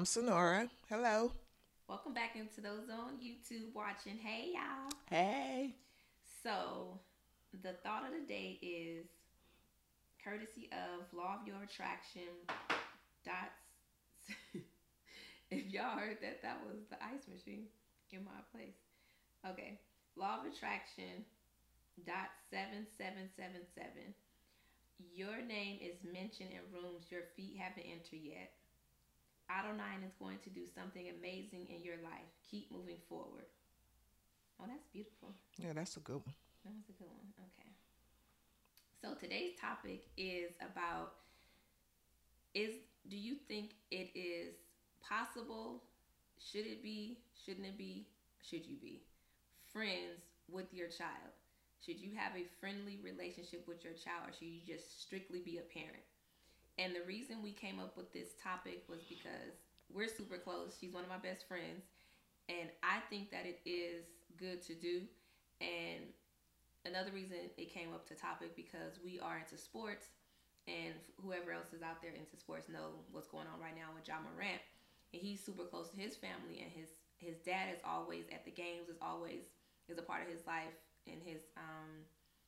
I'm Sannora. Hello. Welcome back into those on YouTube watching. Hey, y'all. Hey. So, the thought of the day is courtesy of Law of Your Attraction. Dots. if y'all heard that, that was the ice machine in my place. Okay. Law of Attraction. Dot seven seven seven seven. Your name is mentioned in rooms your feet haven't entered yet. Auto 9 is going to do something amazing in your life. Keep moving forward. Oh, that's beautiful. Yeah, that's a good one. That was a good one. Okay. So today's topic is about is do you think it is possible? Should it be? Shouldn't it be? Should you be friends with your child? Should you have a friendly relationship with your child or should you just strictly be a parent? And the reason we came up with this topic was because we're super close. She's one of my best friends. And I think that it is good to do. And another reason it came up to topic because we are into sports and whoever else is out there into sports know what's going on right now with Ja Morant. And he's super close to his family and his his dad is always at the games, is always is a part of his life in his um,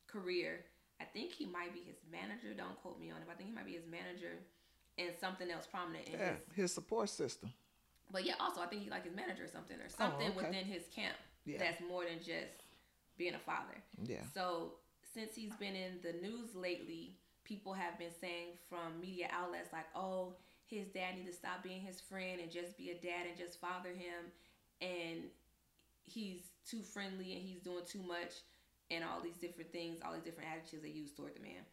career. I think he might be his manager. Don't quote me on it. But I think he might be his manager and something else prominent in Yeah, his. his support system. But yeah, also I think he like his manager or something or something oh, okay. within his camp Yeah. that's more than just being a father. Yeah. So since he's been in the news lately, people have been saying from media outlets like, "Oh, his dad need to stop being his friend and just be a dad and just father him," and he's too friendly and he's doing too much and all these different things, all these different attitudes they use toward the man.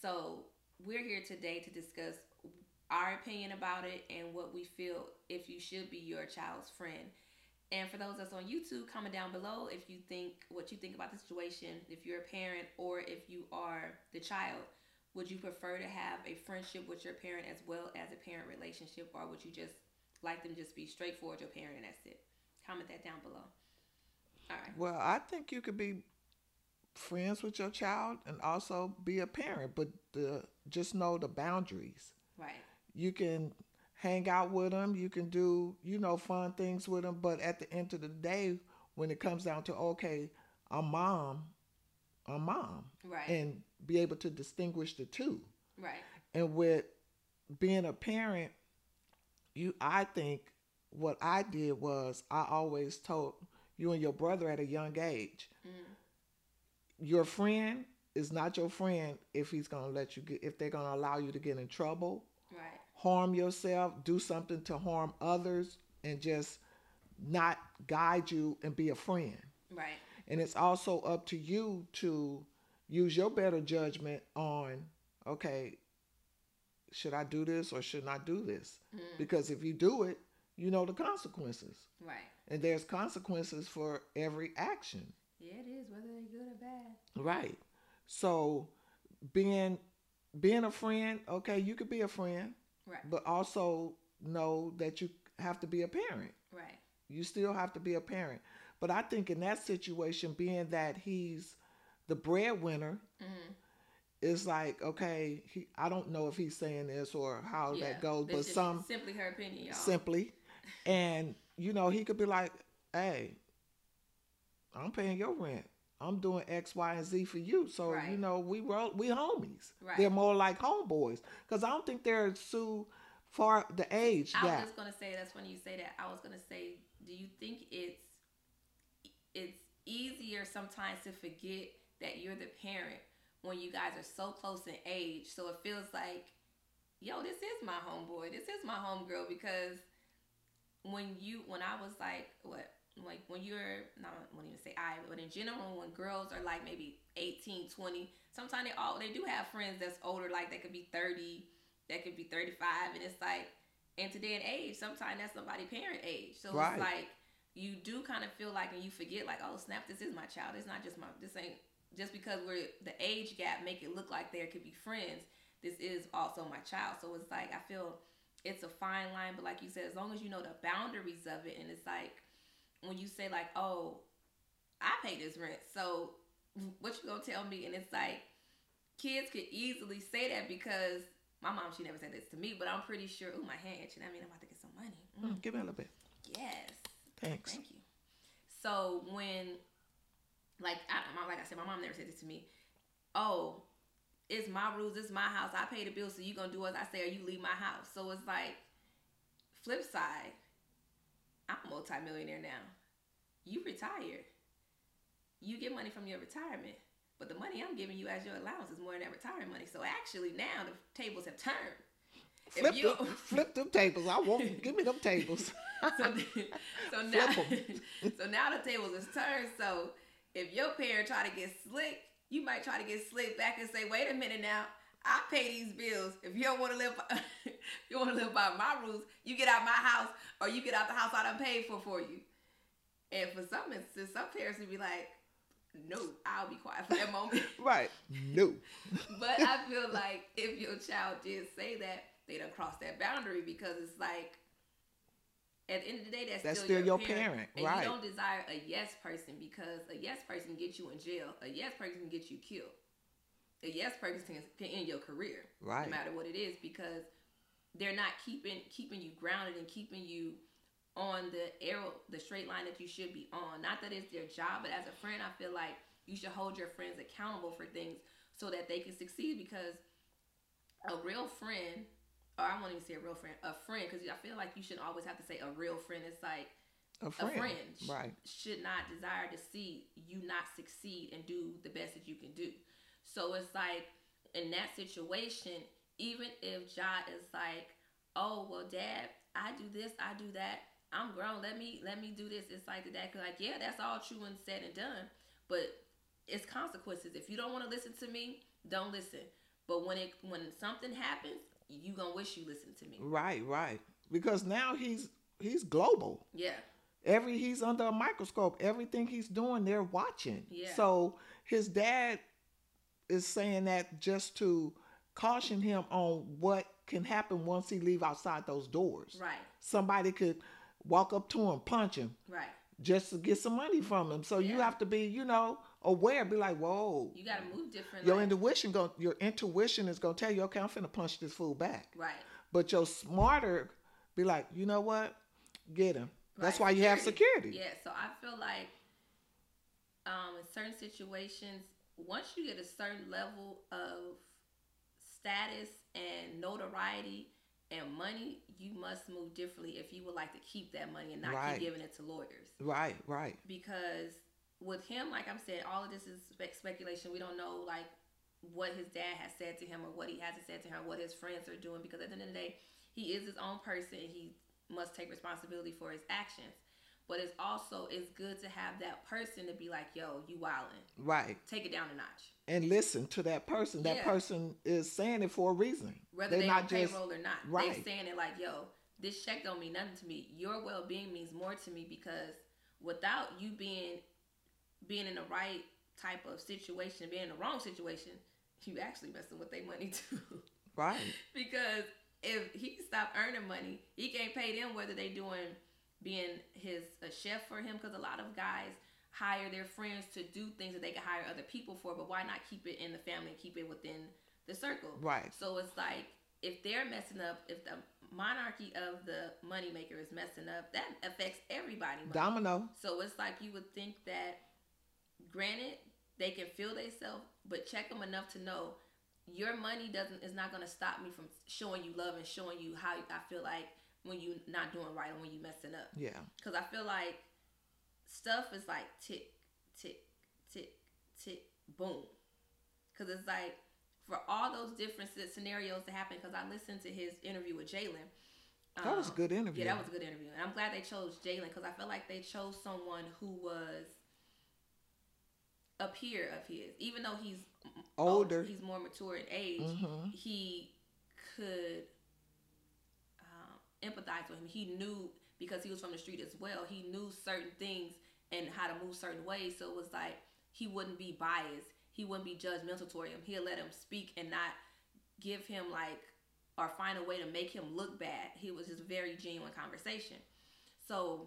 So we're here today to discuss our opinion about it and what we feel if you should be your child's friend. And for those that's on YouTube, comment down below if you think what you think about the situation, if you're a parent or if you are the child. Would you prefer to have a friendship with your parent as well as a parent relationship, or would you just like them just be straightforward your parent and that's it? Comment that down below. All right. Well, I think you could be friends with your child and also be a parent, but the, just know the boundaries. Right. You can hang out with them, you can do, you know, fun things with them, but at the end of the day, when it comes down to, okay, I'm mom, I'm mom, Right. and be able to distinguish the two. right. And with being a parent, you I think what I did was I always told you and your brother at a young age, Mm. Your friend is not your friend if he's gonna let you get if they're gonna allow you to get in trouble, Right. harm yourself, do something to harm others, and just not guide you and be a friend. Right. And it's also up to you to use your better judgment on, okay, should I do this or should not do this? Mm. Because if you do it, you know the consequences. Right. And there's consequences for every action. Yeah, it is, whether they're good or. Right. So being being a friend, okay, you could be a friend, Right. but also know that you have to be a parent. Right. You still have to be a parent. But I think in that situation, being that he's the breadwinner, Mm-hmm. it's like, okay, he, I don't know if he's saying this or how yeah. that goes, but some simply her opinion, y'all. simply. And, you know, he could be like, hey, I'm paying your rent. I'm doing X, Y, and Z for you. So, Right. you know, we ro- we homies. Right. They're more like homeboys. Because I don't think they're too far the age I gap. was just gonna say that's when you say that. I was gonna say, do you think it's it's easier sometimes to forget that you're the parent when you guys are so close in age? So it feels like, yo, this is my homeboy, this is my homegirl because when you when I was like what like when you're not I won't even say I but in general when girls are like maybe 18 20 sometimes they all they do have friends that's older like they could be 30 that could be 35 and it's like and today age sometimes that's somebody parent age. So Right. it's like you do kind of feel like and you forget like oh snap this is my child. It's not just my this ain't just because we're the age gap make it look like there could be friends this is also my child. So it's like I feel it's a fine line but like you said as long as you know the boundaries of it and it's like when you say like oh I pay this rent so what you gonna tell me and it's like kids could easily say that because my mom, she never said this to me, but I'm pretty sure. Oh, my hand itching. I mean, I'm about to get some money. Mm, give me a little bit. Yes. Thanks. Thank you. So when, like, I, like I said, my mom never said this to me. Oh, it's my rules. It's my house. I pay the bill, so you gonna do as I say, or you leave my house. So it's like, flip side. I'm a multimillionaire now. You retire. You get money from your retirement, but the money I'm giving you as your allowance is more than that retirement money. So actually, now the tables have turned. If Flip, you- them, flip them tables. I want. give me them tables. so, so now, so now the tables is turned. So if your parent try to get slick, you might try to get slick back and say, "Wait a minute now, I pay these bills. If you don't want to live, by, you want to live by my rules, you get out my house, or you get out the house I done paid for for you." And for some instances, some parents would be like, "No, I'll be quiet for that moment." right. No. but I feel like if your child did say that, they don't cross that boundary because it's like at the end of the day, that's, That's still, still your, your parent, parent, and right. you don't desire a yes person because a yes person can get you in jail. A yes person can get you killed. A yes person can, can end your career, Right. no matter what it is, because they're not keeping keeping you grounded and keeping you on the arrow, the straight line that you should be on. Not that it's their job, but as a friend, I feel like you should hold your friends accountable for things so that they can succeed. Because a real friend, or I won't even say a real friend, a friend, because I feel like you shouldn't always have to say a real friend. It's like A a friend. friend sh- Right. should not desire to see you not succeed and do the best that you can do. So it's like in that situation, even if Ja is like, "Oh well, Dad, I do this, I do that. I'm grown. Let me let me do this." It's like the dad could like, "Yeah, that's all true and said and done, but it's consequences. If you don't want to listen to me, don't listen. But when it when something happens, you gonna wish you listened to me. Right. Right. Because now he's he's global. Yeah, Every he's under a microscope. Everything he's doing, they're watching. Yeah. So his dad is saying that just to caution him on what can happen once he leave outside those doors. right, Somebody could walk up to him, punch him, right. just to get some money from him. So you have to be, you know, aware. Be like, whoa. You gotta move different. Your like- intuition go your intuition is gonna tell you, okay, I'm finna punch this fool back. right. But your smarter be like, you know what? Get him. That's why you have security. Yeah, so I feel like um, in certain situations, once you get a certain level of status and notoriety and money, you must move differently if you would like to keep that money and not Right. keep giving it to lawyers. Right, right. Because with him, like I'm saying, all of this is spe- speculation. We don't know like what his dad has said to him or what he hasn't said to him, what his friends are doing. Because at the end of the day, he is his own person. He must take responsibility for his actions. But it's also it's good to have that person to be like, "Yo, you wildin', Right. take it down a notch." And listen to that person. That Yeah. person is saying it for a reason. whether They're they not just payroll or not. right. They're saying it like, yo, this check don't mean nothing to me. Your well being means more to me because without you being being in the right type of situation, being in the wrong situation, you actually messing with their money too. right. because if he stop earning money, he can't pay them whether they doing being his a chef for him. Because a lot of guys hire their friends to do things that they can hire other people for. But why not keep it in the family and keep it within the circle? Right. So it's like if they're messing up, if the monarchy of the moneymaker is messing up, that affects everybody. money. Domino. So it's like you would think that, granted, they can feel themselves, but check them enough to know your money doesn't is not going to stop me from showing you love and showing you how I feel like when you're not doing right or when you're messing up. Yeah. Because I feel like stuff is like tick, tick, tick, tick, boom. Because it's like for all those different scenarios to happen. Because I listened to his interview with Jalen. That was a Um, good interview. Yeah, that was a good interview, and I'm glad they chose Jalen because I feel like they chose someone who was a peer of his, even though he's Older. he's more mature in age. Mhm. He could um, empathize with him. He knew because he was from the street as well. He knew certain things and how to move certain ways. So it was like he wouldn't be biased. He wouldn't be judgmental toward him. He'll let him speak and not give him like or find a way to make him look bad. He was just very genuine conversation. So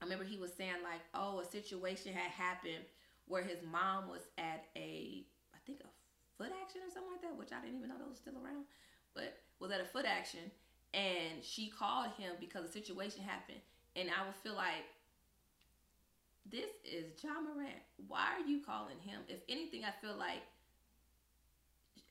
I remember he was saying like, oh, a situation had happened where his mom was at a, I think a foot action or something like that, which I didn't even know that was still around. but was at a Footaction and she called him because a situation happened. And I would feel like this is Ja Morant. Why are you calling him? If anything, I feel like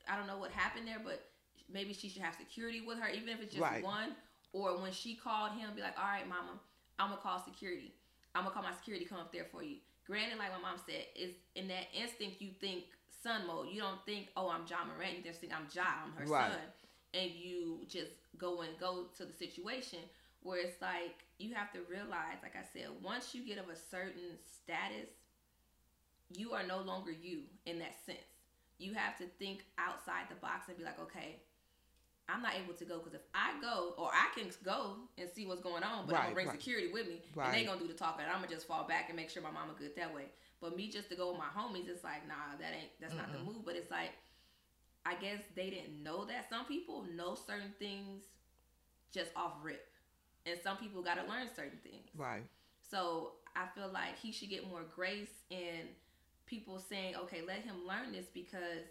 I don't know what happened there, but maybe she should have security with her, even if it's just Right. one. Or when she called him, be like, "All right, mama, I'm gonna call security. I'm gonna call my security come up there for you." Granted, like my mom said, is in that instinct you think son mode. You don't think, "Oh, I'm Ja Morant." You just think I'm john I'm her Right. son, and you just go and go to the situation where it's like you have to realize, like I said, once you get of a certain status, you are no longer you in that sense. You have to think outside the box and be like, okay, I'm not able to go because if I go, or I can go and see what's going on, but I'm gonna bring right. security with me, and they gonna do the talking, and I'm gonna just fall back and make sure my mama good that way. But me just to go with my homies, it's like, nah, that ain't that's not the move. But it's like, I guess they didn't know that. Some people know certain things just off rip, and some people got to learn certain things. Right. So I feel like he should get more grace in people saying, okay, let him learn this because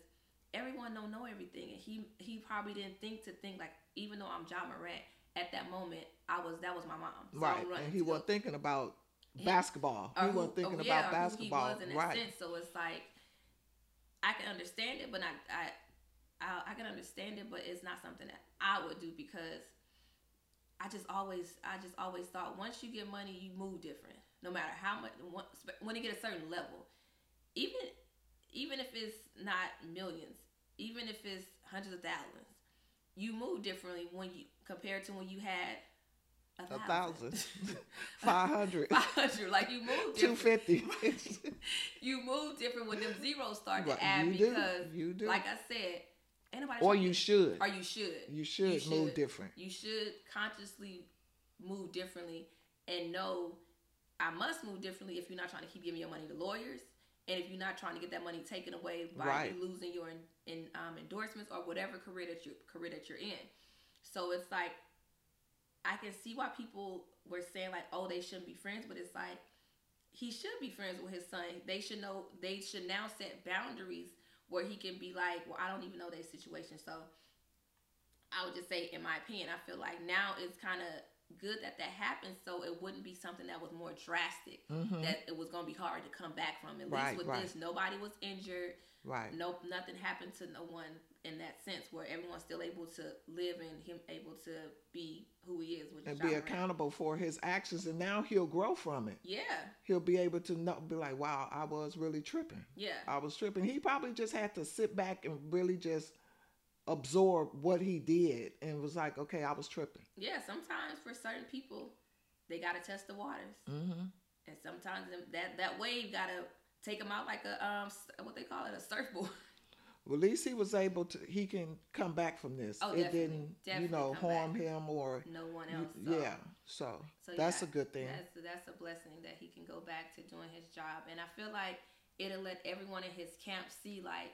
everyone don't know everything, and he he probably didn't think to think like even though I'm Ja Morant at that moment, I was that was my mom. So right. And he wasn't thinking about basketball. or He who- wasn't thinking or, yeah, about basketball. He was in right. sense. So it's like I can understand it, but not I, I I can understand it, but it's not something that I would do because I just always I just always thought once you get money, you move different. No matter how much when you get a certain level, even even if it's not millions, even if it's hundreds of thousands, you move differently when you compared to when you had a A thousand. thousand. Five hundred. 500 like you move Two different fifty. you move different when them zeros start Right, to add you do, because you do. like I said, ain't nobody or you should. or you should. You should move different. You should consciously move differently and know I must move differently if you're not trying to keep giving your money to lawyers and if you're not trying to get that money taken away by Right. you losing your in, in um, endorsements or whatever career that you career that you're in. So it's like I can see why people were saying like, oh, they shouldn't be friends, but it's like he should be friends with his son. They should know. They should now set boundaries where he can be like, well, I don't even know their situation, so I would just say, in my opinion, I feel like now it's kind of good that that happened, so it wouldn't be something that was more drastic. Mhm. That it was going to be hard to come back from. At Right, least with right. this, nobody was injured. Right. Nope, nothing happened to no one in that sense, where everyone's still able to live and him able to be who he is, which And be accountable for his actions, and now he'll grow from it. Yeah, He'll be able to not be like, "Wow, I was really tripping. yeah. I was tripping." He probably just had to sit back and really just absorb what he did, and was like, "Okay, I was tripping." Yeah, sometimes for certain people, they gotta test the waters, Mm-hmm. and sometimes that that wave gotta take them out like a um what they call it a surfboard. Well, at least he was able to. He can come back from this. Oh, it definitely, didn't, you know, harm back. him or No one you- else. So, yeah. So, so that's yeah, a good thing. That's that's a blessing that he can go back to doing his job, and I feel like it'll let everyone in his camp see like.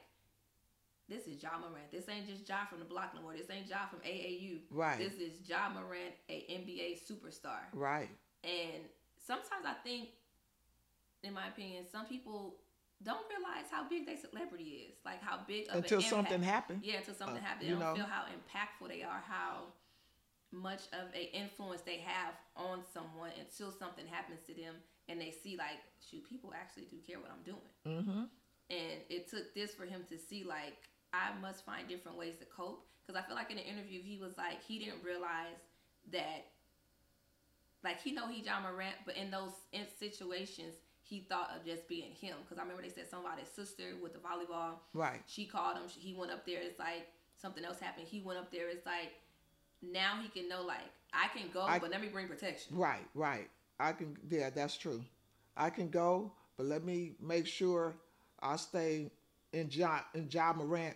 This is Ja Morant. This ain't just Ja from the block no more. This ain't Ja from AAU. Right. This is Ja Morant, a NBA superstar. right. And sometimes I think, in my opinion, some people don't realize how big their celebrity is. Like how big of Until an something happened. Yeah, until something Uh, happens. They you don't know. feel how impactful they are, how much of a influence they have on someone until something happens to them and they see like, shoot, people actually do care what I'm doing. Mm-hmm. And it took this for him to see like I must find different ways to cope. Because I feel like in the interview he was like he didn't realize that like he know he Ja Morant, but in those in situations he thought of just being him. Because I remember they said something about his sister with the volleyball. Right. She called him. He went up there. It's like something else happened. He went up there. It's like now he can know like I can go, I- but let me bring protection. Right. Right. I can. Yeah, that's true. I can go, but let me make sure I stay in John in Ja Morant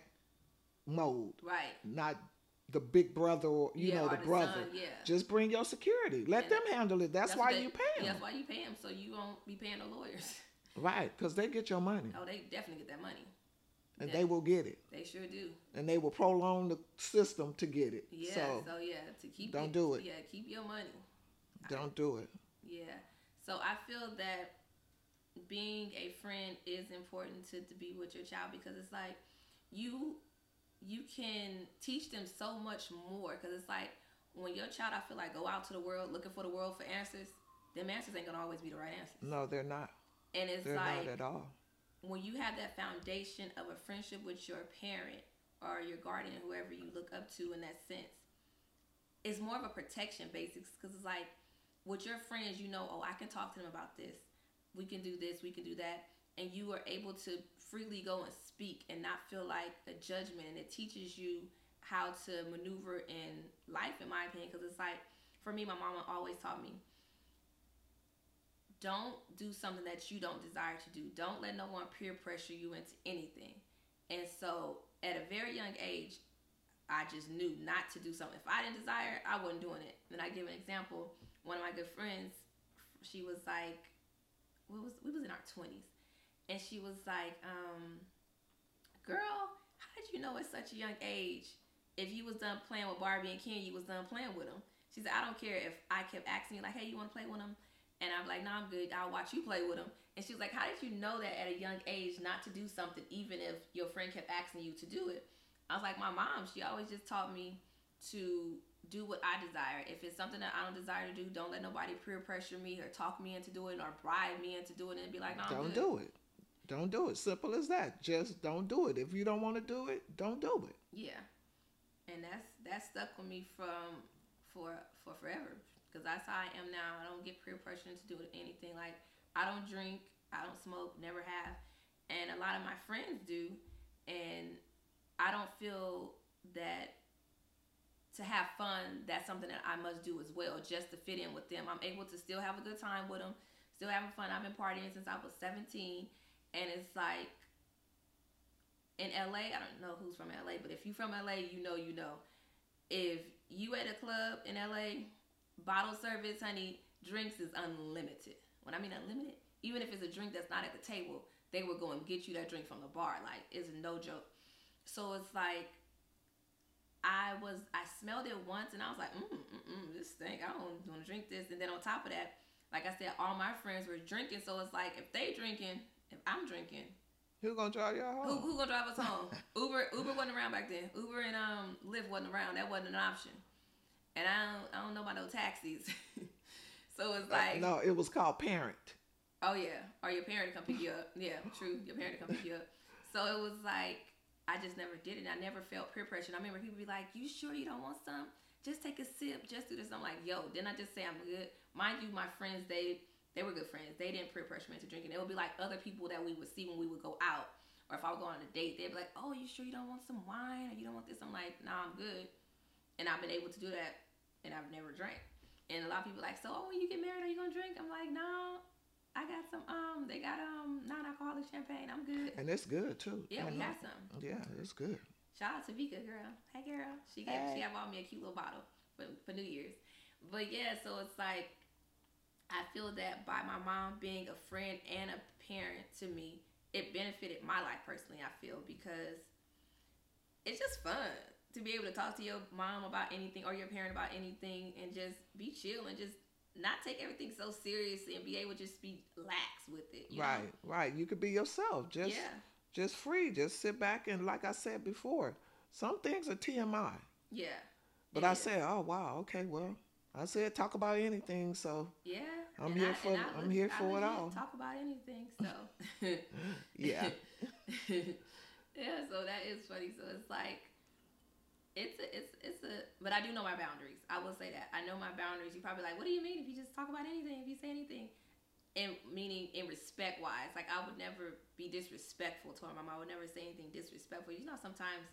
mode, Right. not the big brother or you Yeah, know the the brother. son, yeah. Just bring your security. Let Yeah. them handle it. That's, why what they- you pay Yeah, them. that's why you pay him, so you won't be paying the lawyers. Right, because they get your money Oh, they definitely get that money. and Yeah. they will get it, They sure do. and they will prolong the system to get it. Yeah. so So, yeah, to keep don't it- do it. Yeah, keep your money. don't do it. Yeah. So I feel that being a friend is important to, to be with your child because it's like you you can teach them so much more because it's like when your child, I feel like, go out to the world looking for the world for answers. Them answers ain't gonna always be the right answers. No, they're not. And it's They're like not at all. when you have that foundation of a friendship with your parent or your guardian, whoever you look up to in that sense, it's more of a protection basics because it's like with your friends, you know, oh, I can talk to them about this. We can do this, we can do that. And you are able to freely go and speak and not feel like a judgment. And it teaches you how to maneuver in life, in my opinion, because it's like, for me, my mama always taught me don't do something that you don't desire to do. Don't let no one peer pressure you into anything. And so at a very young age, I just knew not to do something. If I didn't desire it, I wasn't doing it. And I give an example. One of my good friends, she was like, what was we was in our twenties, and she was like, um, "Girl, how did you know at such a young age if you was done playing with Barbie and Ken, you was done playing with them?" She said, "I don't care if I kept asking you like, hey, you want to play with them?" And I'm like, no, I'm good. I'll watch you play with them. And she was like, how did you know that at a young age not to do something, even if your friend kept asking you to do it? I was like, my mom, she always just taught me to do what I desire. If it's something that I don't desire to do, don't let nobody peer pressure me or talk me into doing it or bribe me into doing it and be like, no, I'm don't good. do it. Don't do it. Simple as that. Just don't do it. If you don't want to do it, don't do it. Yeah, and that's that stuck with me from for for forever because that's how I am now. I don't get peer pressure into doing anything. Like I don't drink, I don't smoke, never have, and a lot of my friends do, and I don't feel that to have fun that's something that I must do as well just to fit in with them. I'm able to still have a good time with them, still having fun. I've been partying since I was 17, and it's like in LA, I don't know who's from LA, but if you from LA, you know you know. If you at a club in LA, bottle service, honey, drinks is unlimited. When I mean unlimited, even if it's a drink that's not at the table, they will go and get you that drink from the bar. Like it's no joke. So it's like I was I smelled it once and I was like, mm, mm, mm this stink. I don't want to drink this. And then on top of that, like I said, all my friends were drinking. So it's like if they drinking, if I'm drinking, Who gonna drive y'all who, home? who gonna drive us home? Uber Uber wasn't around back then. Uber and um Lyft wasn't around. That wasn't an option. And I don't I don't know about no taxis. so it's like no, it was called parent. Oh yeah, or your parent to come pick you up. Yeah, true. Your parent to come pick you up. So it was like I just never did it. I never felt peer pressure. And I remember people be like, "You sure you don't want some? Just take a sip. Just do this." I'm like, "Yo." Then I just say I'm good. Mind you, my friends they they were good friends. They didn't peer pressure me into drinking. It would be like other people that we would see when we would go out, or if I would go on a date, they'd be like, "Oh, you sure you don't want some wine or you don't want this?" I'm like, "Nah, I'm good." And I've been able to do that, and I've never drank. And a lot of people are like, "So, oh, when you get married, are you gonna drink?" I'm like, "No." I got some um they got um non-alcoholic champagne. I'm good. And it's good too. Yeah, I we got some. Yeah, it's good. Shout out to Vika girl. Hey girl. She gave Hey. she had bought me a cute little bottle for, for New Year's. But yeah, so it's like I feel that by my mom being a friend and a parent to me, it benefited my life personally, I feel, because it's just fun to be able to talk to your mom about anything or your parent about anything and just be chill and just not take everything so seriously and be able to just be lax with it. you know? Right, right. You could be yourself. Just yeah. just free. Just sit back and like I said before, some things are TMI. Yeah. But I is. said, oh wow, okay, well, I said talk about anything, so Yeah, I'm and here I- for- I I'm leg- here I for it legit all. Talk about anything, so yeah. yeah. So that is funny. So it's like it's a, it's it's a, but I do know my boundaries. I will say that I know my boundaries. You probably like, what do you mean if you just talk about anything? If you say anything, and meaning in respect wise, like I would never be disrespectful to my mom. I would never say anything disrespectful. You know, sometimes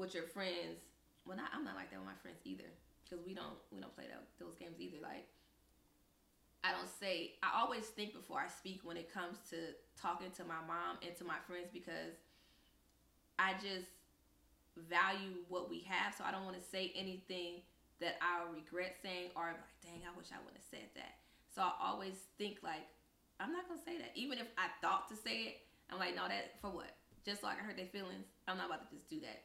with your friends, well, not, I'm not like that with my friends either, because we don't we don't play that, those games either. Like I don't say. I always think before I speak when it comes to talking to my mom and to my friends because I just value what we have. So I don't want to say anything that I'll regret saying or like, dang, I wish I wouldn't have said that. So I always think like, I'm not gonna say that. Even if I thought to say it, I'm like, no, that for what? Just so I can hurt their feelings. I'm not about to just do that.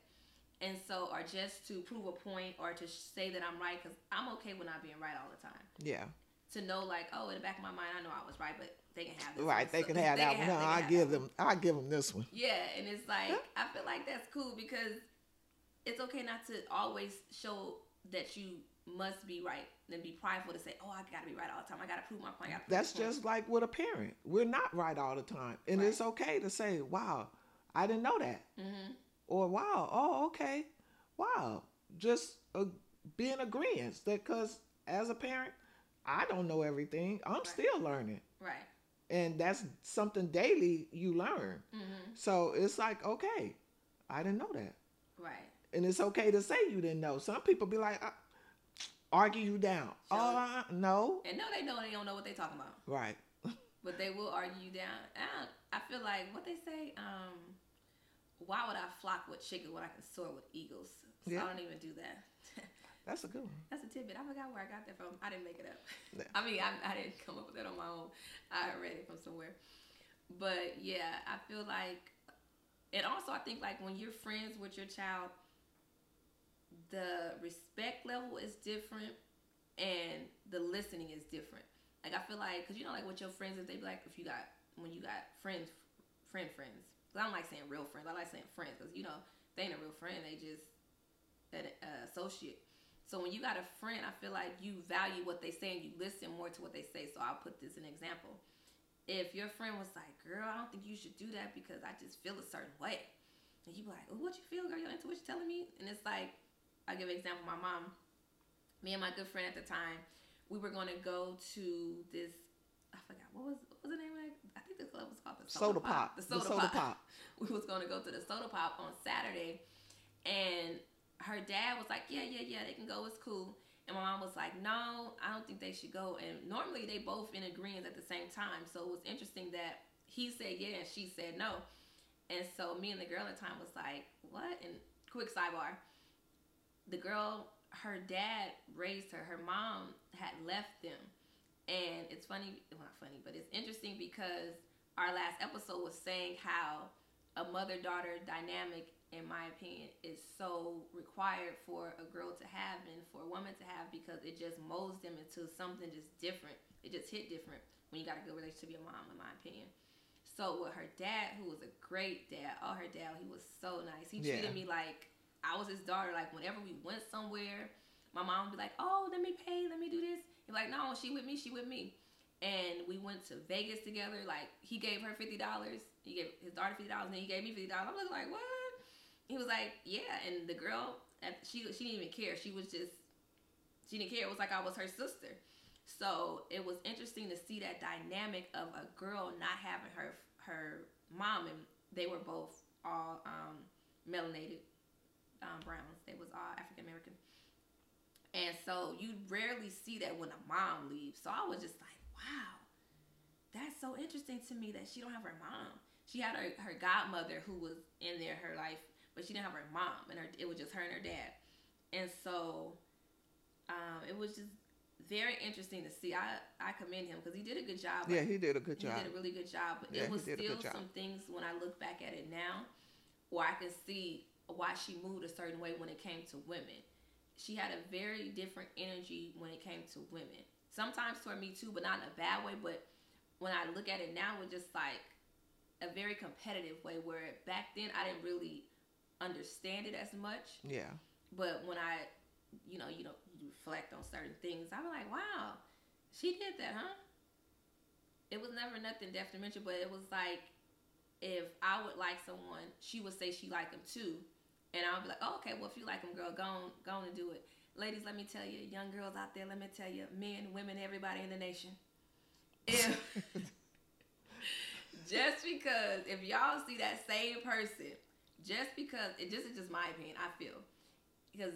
And so, or just to prove a point or to say that I'm right, because I'm okay with not being right all the time Yeah. To know like oh in the back of my mind I know I was right but they can have this Right. one. They So can have they that can one. No, I have give them I give them this one. yeah and it's like I feel like that's cool because it's okay not to always show that you must be right and be prideful to say, "Oh, I gotta be right all the time. I gotta prove my point." Prove That's just like with a parent. We're not right all the time, and Right. it's okay to say, "Wow, I didn't know that," hmm or "Wow, oh, okay, wow." Just uh, be in agreement that because as a parent, I don't know everything. I'm Right. still learning, Right. and that's something daily you learn. hmm So it's like, okay, I didn't know that. Right. and it's okay to say you didn't know. Some people be like, uh, argue you down. Sure. Uh, no, And no, they know they don't know what they talking about, right? but they will argue you down. I, I feel like what they say. Um, why would I flock with chickens when I can soar with eagles? So Yeah. I don't even do that. That's a good one. That's a tidbit. I forgot where I got that from. I didn't make it up. Yeah. I mean, I, I didn't come up with that on my own. I read it from somewhere. But yeah, I feel like, and also I think like when you're friends with your child, the respect level is different and the listening is different. Like I feel like, cause you know, like with your friends, if they be like, if you got when you got friends, friend friends. Cause I don't like saying real friends. I like saying friends, cause you know they ain't a real friend. They just an uh, associate. So when you got a friend, I feel like you value what they say and you listen more to what they say. So I'll put this an example. If your friend was like, "Girl, I don't think you should do that because I just feel a certain way," and you be like, "Oh, what you feel, girl? Your intuition telling me?" And it's like, I give an example. My mom, me and my good friend at the time, we were going to go to this. I forgot what was what was the name of it? I think the club was called the Soda pop. The soda, pop. We was going to go to the soda pop on Saturday, and her dad was like, "Yeah, yeah, yeah, they can go. It's cool." And my mom was like, "No, I don't think they should go." And normally they both in agreement at the same time. So it was interesting that he said yeah and she said no. And so me and the girl at the time was like, "What?" And quick sidebar: the girl, her dad raised her. Her mom had left them, and it's funny, well, not funny, but it's interesting because our last episode was saying how a mother-daughter dynamic in my opinion, is so required for a girl to have and for a woman to have because it just molds them into something just different. It just hit different when you got a good relationship with your mom, in my opinion. So with her dad, who was a great dad, oh her dad, he was so nice. He treated Yeah. me like I was his daughter. Like whenever we went somewhere, my mom would be like, "Oh, let me pay, let me do this." He'd be like, "No, she with me, she with me." And we went to Vegas together. Like he gave her fifty dollars. He gave his daughter fifty dollars, and then he gave me fifty dollars. I was like, "What?" He was like, "Yeah." And the girl, she she didn't even care. She was just she didn't care. It was like I was her sister. So it was interesting to see that dynamic of a girl not having her her mom, and they were both all um, melanated um, browns. They was all African American, and so you rarely see that when a mom leaves. So I was just like, wow, that's so interesting to me that she don't have her mom. She had her, her godmother who was in there her life, but she didn't have her mom, and her it was just her and her dad. And so um, it was just very interesting to see. I I commend him because he did a good job. Yeah, he did a good job. He did a really good job, but Yeah, it was still some things when I look back at it now, where I can see why she moved a certain way when it came to women. She had a very different energy when it came to women. Sometimes toward me too, but not in a bad way. But when I look at it now, it's just like a very competitive way. Where back then I didn't really understand it as much. Yeah, But when I, you know, you know, you reflect on certain things, I'm like, wow, she did that, huh? It was never nothing detrimental, but it was like if I would like someone, she would say she like him too, and I'll be like, oh, okay, well if you like him, girl, go on, go on and do it. Ladies, let me tell you, young girls out there, let me tell you, men, women, everybody in the nation, if just because if y'all see that same person, just because it just is just my opinion, I feel because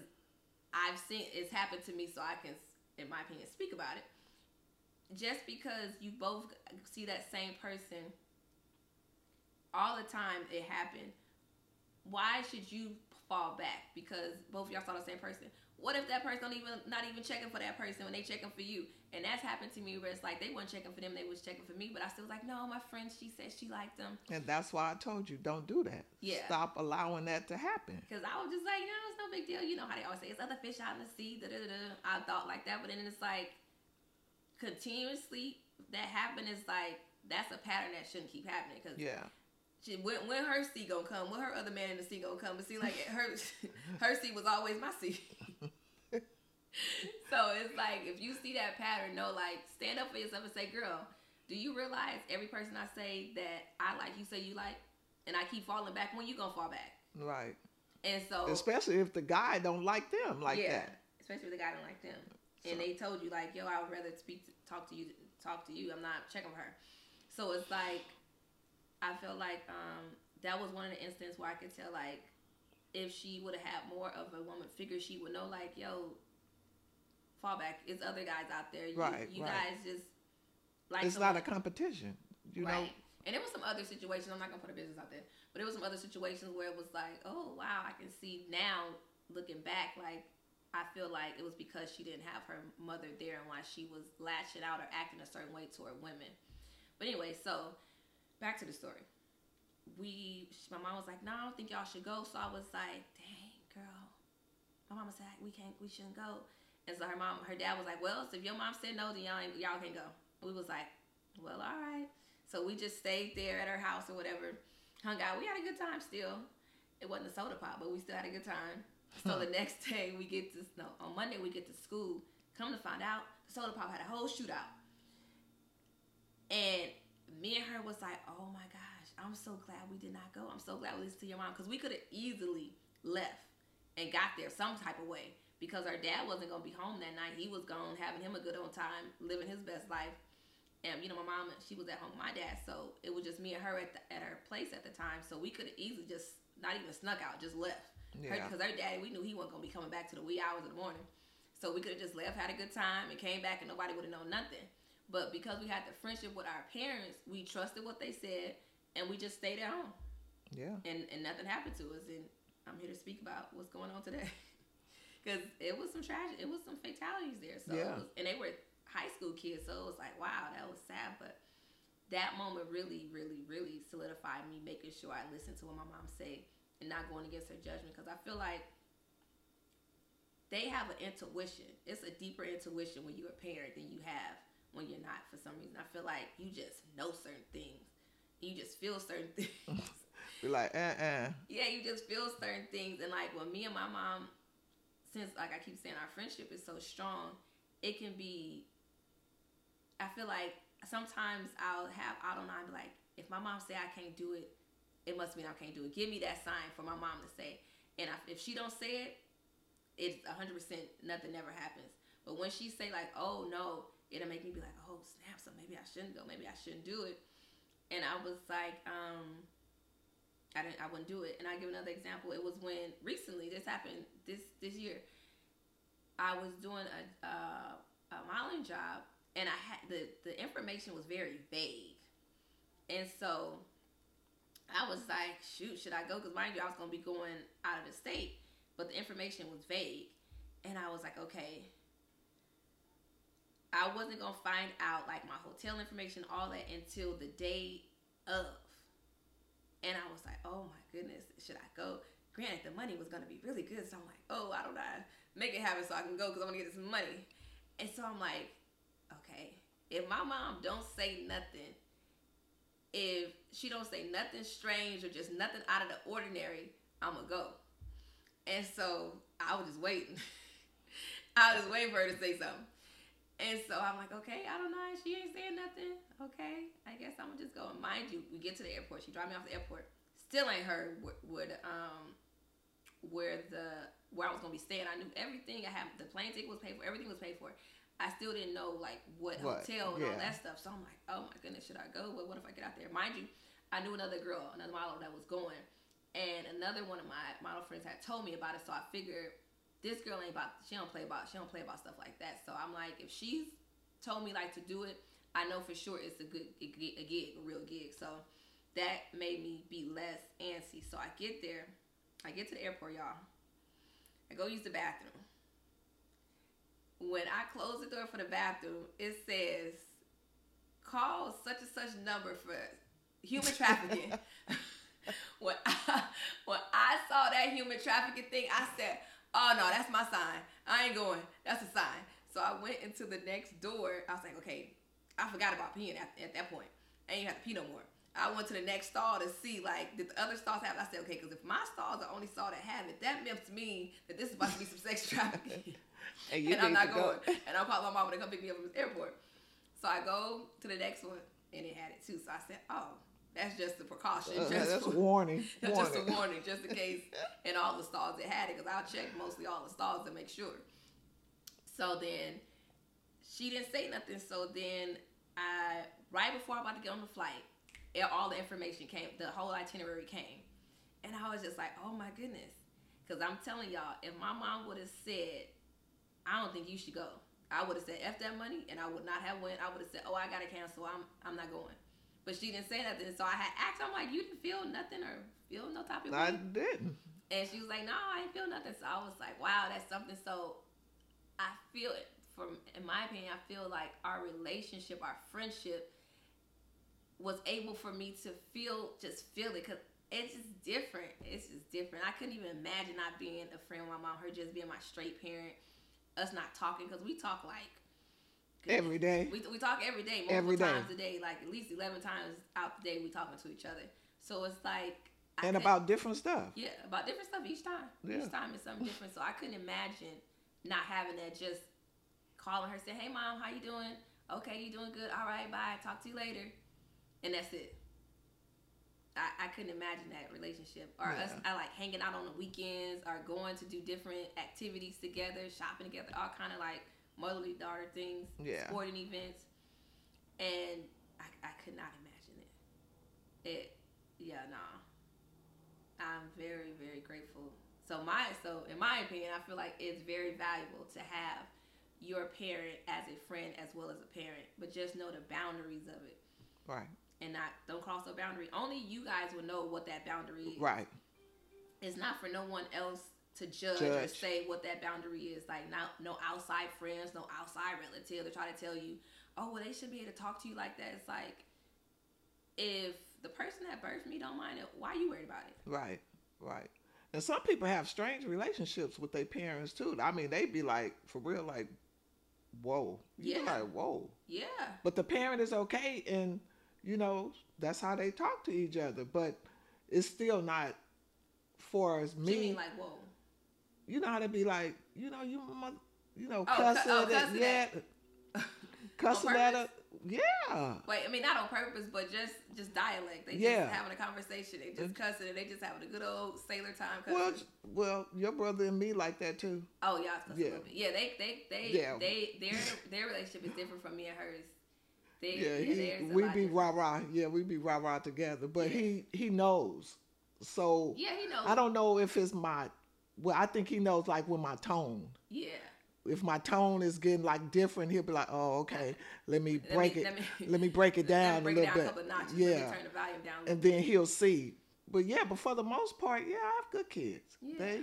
I've seen it's happened to me, so I can, in my opinion, speak about it. Just because you both see that same person all the time, it happened. Why should you fall back because both of y'all saw the same person? What if that person don't even not even checking for that person when they checking for you? And that's happened to me where it's like they weren't checking for them, they was checking for me, but I still was like, no, my friend, she said she liked them. and that's why I told you don't do that. Yeah. Stop allowing that to happen. Because I was just like, no, it's no big deal. You know how they always say, it's other fish out in the sea. Da, da, da. I thought like that. But then it's like, continuously, that happened is like, that's a pattern that shouldn't keep happening. Because Yeah, she, when, when her sea gonna come, when her other man in the sea gonna come, but see, like her her sea was always my seat. so it's like if you see that pattern, know like stand up for yourself and say, "Girl, do you realize every person I say that I like, you say you like, and I keep falling back. When you gonna fall back? Right. And so, especially if the guy don't like them like yeah, that. Especially if the guy don't like them, so. and they told you like, "Yo, I would rather speak, to, talk to you, talk to you. I'm not checking with her." So it's like, I feel like um, that was one of the instances where I could tell like, if she would have had more of a woman figure, she would know like, "Yo, fall back. It's other guys out there. You, right. You right. guys just like it's not a competition. You right. know. And there was some other situations. I'm not gonna put a business out there, but there was some other situations where it was like, oh wow, I can see now looking back, like I feel like it was because she didn't have her mother there and why she was lashing out or acting a certain way toward women. But anyway, so back to the story. We, my mom was like, no, I don't think y'all should go. So I was like, dang, girl. My mama said we can't, we shouldn't go. And so her mom, her dad was like, well, so if your mom said no, then y'all, y'all can go. We was like, well, all right. So we just stayed there at her house or whatever, hung out. We had a good time still. It wasn't a soda pop, but we still had a good time. So the next day we get to no on Monday we get to school. Come to find out, the soda pop had a whole shootout. And me and her was like, oh my gosh, I'm so glad we did not go. I'm so glad we listened to your mom because we could have easily left and got there some type of way because our dad wasn't gonna be home that night. He was gone having him a good old time, living his best life. And you know my mom she was at home with my dad so it was just me and her at, the, at her place at the time. So we could have easily just not even snuck out just left. Yeah. because her, daddy we knew he wasn't going to be coming back to the wee hours of the morning. So we could have just left had a good time and came back and nobody would have known nothing. But because we had the friendship with our parents we trusted what they said and we just stayed at home. Yeah. And and nothing happened to us and i'm here to speak about what's going on today because it was some tragic it was some fatalities there so yeah. Was, and they were high school kids. So it was like, wow, that was sad. But that moment really, really, really solidified me making sure I listened to what my mom said and not going against her judgment. Because I feel like they have an intuition. It's a deeper intuition when you're a parent than you have when you're not for some reason. I feel like you just know certain things. You just feel certain things. You're like, uh uh. Yeah, you just feel certain things. And like when me and my mom, since like I keep saying our friendship is so strong, it can be I feel like sometimes I'll have I don't know. I'll be like, if my mom say I can't do it, it must mean I can't do it. Give me that sign for my mom to say. And if she don't say it, it's hundred percent nothing never happens. But when she say like, oh no, it'll make me be like, oh snap, so maybe I shouldn't go. Maybe I shouldn't do it. And I was like, um, I didn't, I wouldn't do it. And I give another example. It was when recently this happened this this year. I was doing a, uh, a modeling job and I had the the information was very vague, and so I was like, shoot, should I go? Because mind you, I was gonna be going out of the state, but the information was vague, and I was like, okay. I wasn't gonna find out like my hotel information, all that until the day of. And I was like, oh my goodness, should I go? Granted, the money was gonna be really good, so I'm like, oh, I don't know, make it happen so I can go because I want to get this money. And so I'm like, okay, if my mom don't say nothing, if she don't say nothing strange or just nothing out of the ordinary, I'ma go. And so I was just waiting. I was waiting for her to say something. And so I'm like, okay, I don't know. She ain't saying nothing. Okay, I guess I'm gonna just go. And mind you, we get to the airport. She drive me off the airport. Still ain't heard what, what um where the where I was gonna be staying. I knew everything. I had the plane ticket was paid for. Everything was paid for. I still didn't know like what, what? hotel and yeah. all that stuff. So I'm like, oh my goodness, should I go? But what if I get out there? Mind you, I knew another girl, another model that was going, and another one of my model friends had told me about it. So I figured this girl ain't about. She don't play about. She don't play about stuff like that. So I'm like, if she's told me like to do it, I know for sure it's a good a gig, a real gig. So that made me be less antsy. So I get there, I get to the airport, y'all. I go use the bathroom when I close the door for the bathroom, it says, call such and such number for human trafficking. when, I, when I saw that human trafficking thing, I said, oh no, that's my sign. I ain't going. That's a sign. So I went into the next door. I was like, okay, I forgot about peeing at, at that point. I ain't have to pee no more. I went to the next stall to see like did the other stalls have. it? I said okay, because if my stall is the only stall that have it, that must mean that this is about to be some sex trafficking. And you and I'm not to go. going. And I'll call my mom to come pick me up from the airport. So I go to the next one, and it had it too. So I said, oh, that's just a precaution. Uh, just that's a warning. that's just a warning. warning, just in case. In all the stalls it had it, because I'll check mostly all the stalls to make sure. So then she didn't say nothing. So then I, right before I'm about to get on the flight, it, all the information came, the whole itinerary came, and I was just like, oh my goodness, because I'm telling y'all, if my mom would have said, I don't think you should go, I would have said f that money, and I would not have went. I would have said, oh, I gotta cancel. I'm I'm not going. But she didn't say nothing, so I had asked. I'm like, you didn't feel nothing or feel no type of I didn't. And she was like, no, I didn't feel nothing. So I was like, wow, that's something. So I feel it from, in my opinion, I feel like our relationship, our friendship was able for me to feel, just feel it. Cause it's just different. It's just different. I couldn't even imagine not being a friend with my mom, her just being my straight parent, us not talking. Cause we talk like, Every day. we, we talk every day, multiple Every day. times a day, like at least 11 times out the day we talking to each other. So it's like, I and about different stuff. yeah, about different stuff each time. Yeah. Each time is something different. So I couldn't imagine not having that. Just calling her, saying, "Hey, mom, how you doing? Okay, you doing good? All right, bye. Talk to you later." And that's it. I, I couldn't imagine that relationship, or us, I like hanging out on the weekends, or going to do different activities together, shopping together, all kind of like motherly daughter things, Yeah. sporting events, and I, I could not imagine it. It, yeah, nah. I'm very, very grateful. So my, so in my opinion, I feel like it's very valuable to have your parent as a friend as well as a parent, but just know the boundaries of it Right. and not don't cross a boundary. Only you guys will know what that boundary is. Right. It's not for no one else to judge, or say what that boundary is. Like not no outside friends, no outside relative to try to tell you, oh well, they should be able to talk to you like that. It's like if the person that birthed me don't mind it, why are you worried about it? Right. Right. And some people have strange relationships with their parents too. I mean, they be like, for real, like, whoa. You Yeah. like, whoa. Yeah, But the parent is okay, and you know that's how they talk to each other. But it's still not for as me. mean like whoa. You know how to be like, you know, you mother, you know, Oh, cuss cu- oh, cussing yeah, at- cussing at it, yeah. Wait, I mean not on purpose, but just just dialect. They Yeah. just having a conversation. They just cussing and they just having a good old sailor time cussing. Well, well, your brother and me like that too. Oh yeah, it's Yeah. yeah. They they they Yeah. they their their relationship is different from me and hers. They, Yeah, he, we be rah rah. Yeah, we be rah rah together. But Yeah. he he knows. So Yeah, he knows. I don't know if it's my. Well, I think he knows like with my tone. Yeah. If my tone is getting like different, he'll be like, "Oh, okay, let me Let break me- it. let Let me- me, break it Let me down break a it little down bit. a couple notches. yeah, me turn the volume down. And then he'll see. But yeah, but for the most part, yeah, I have good kids. Yeah. They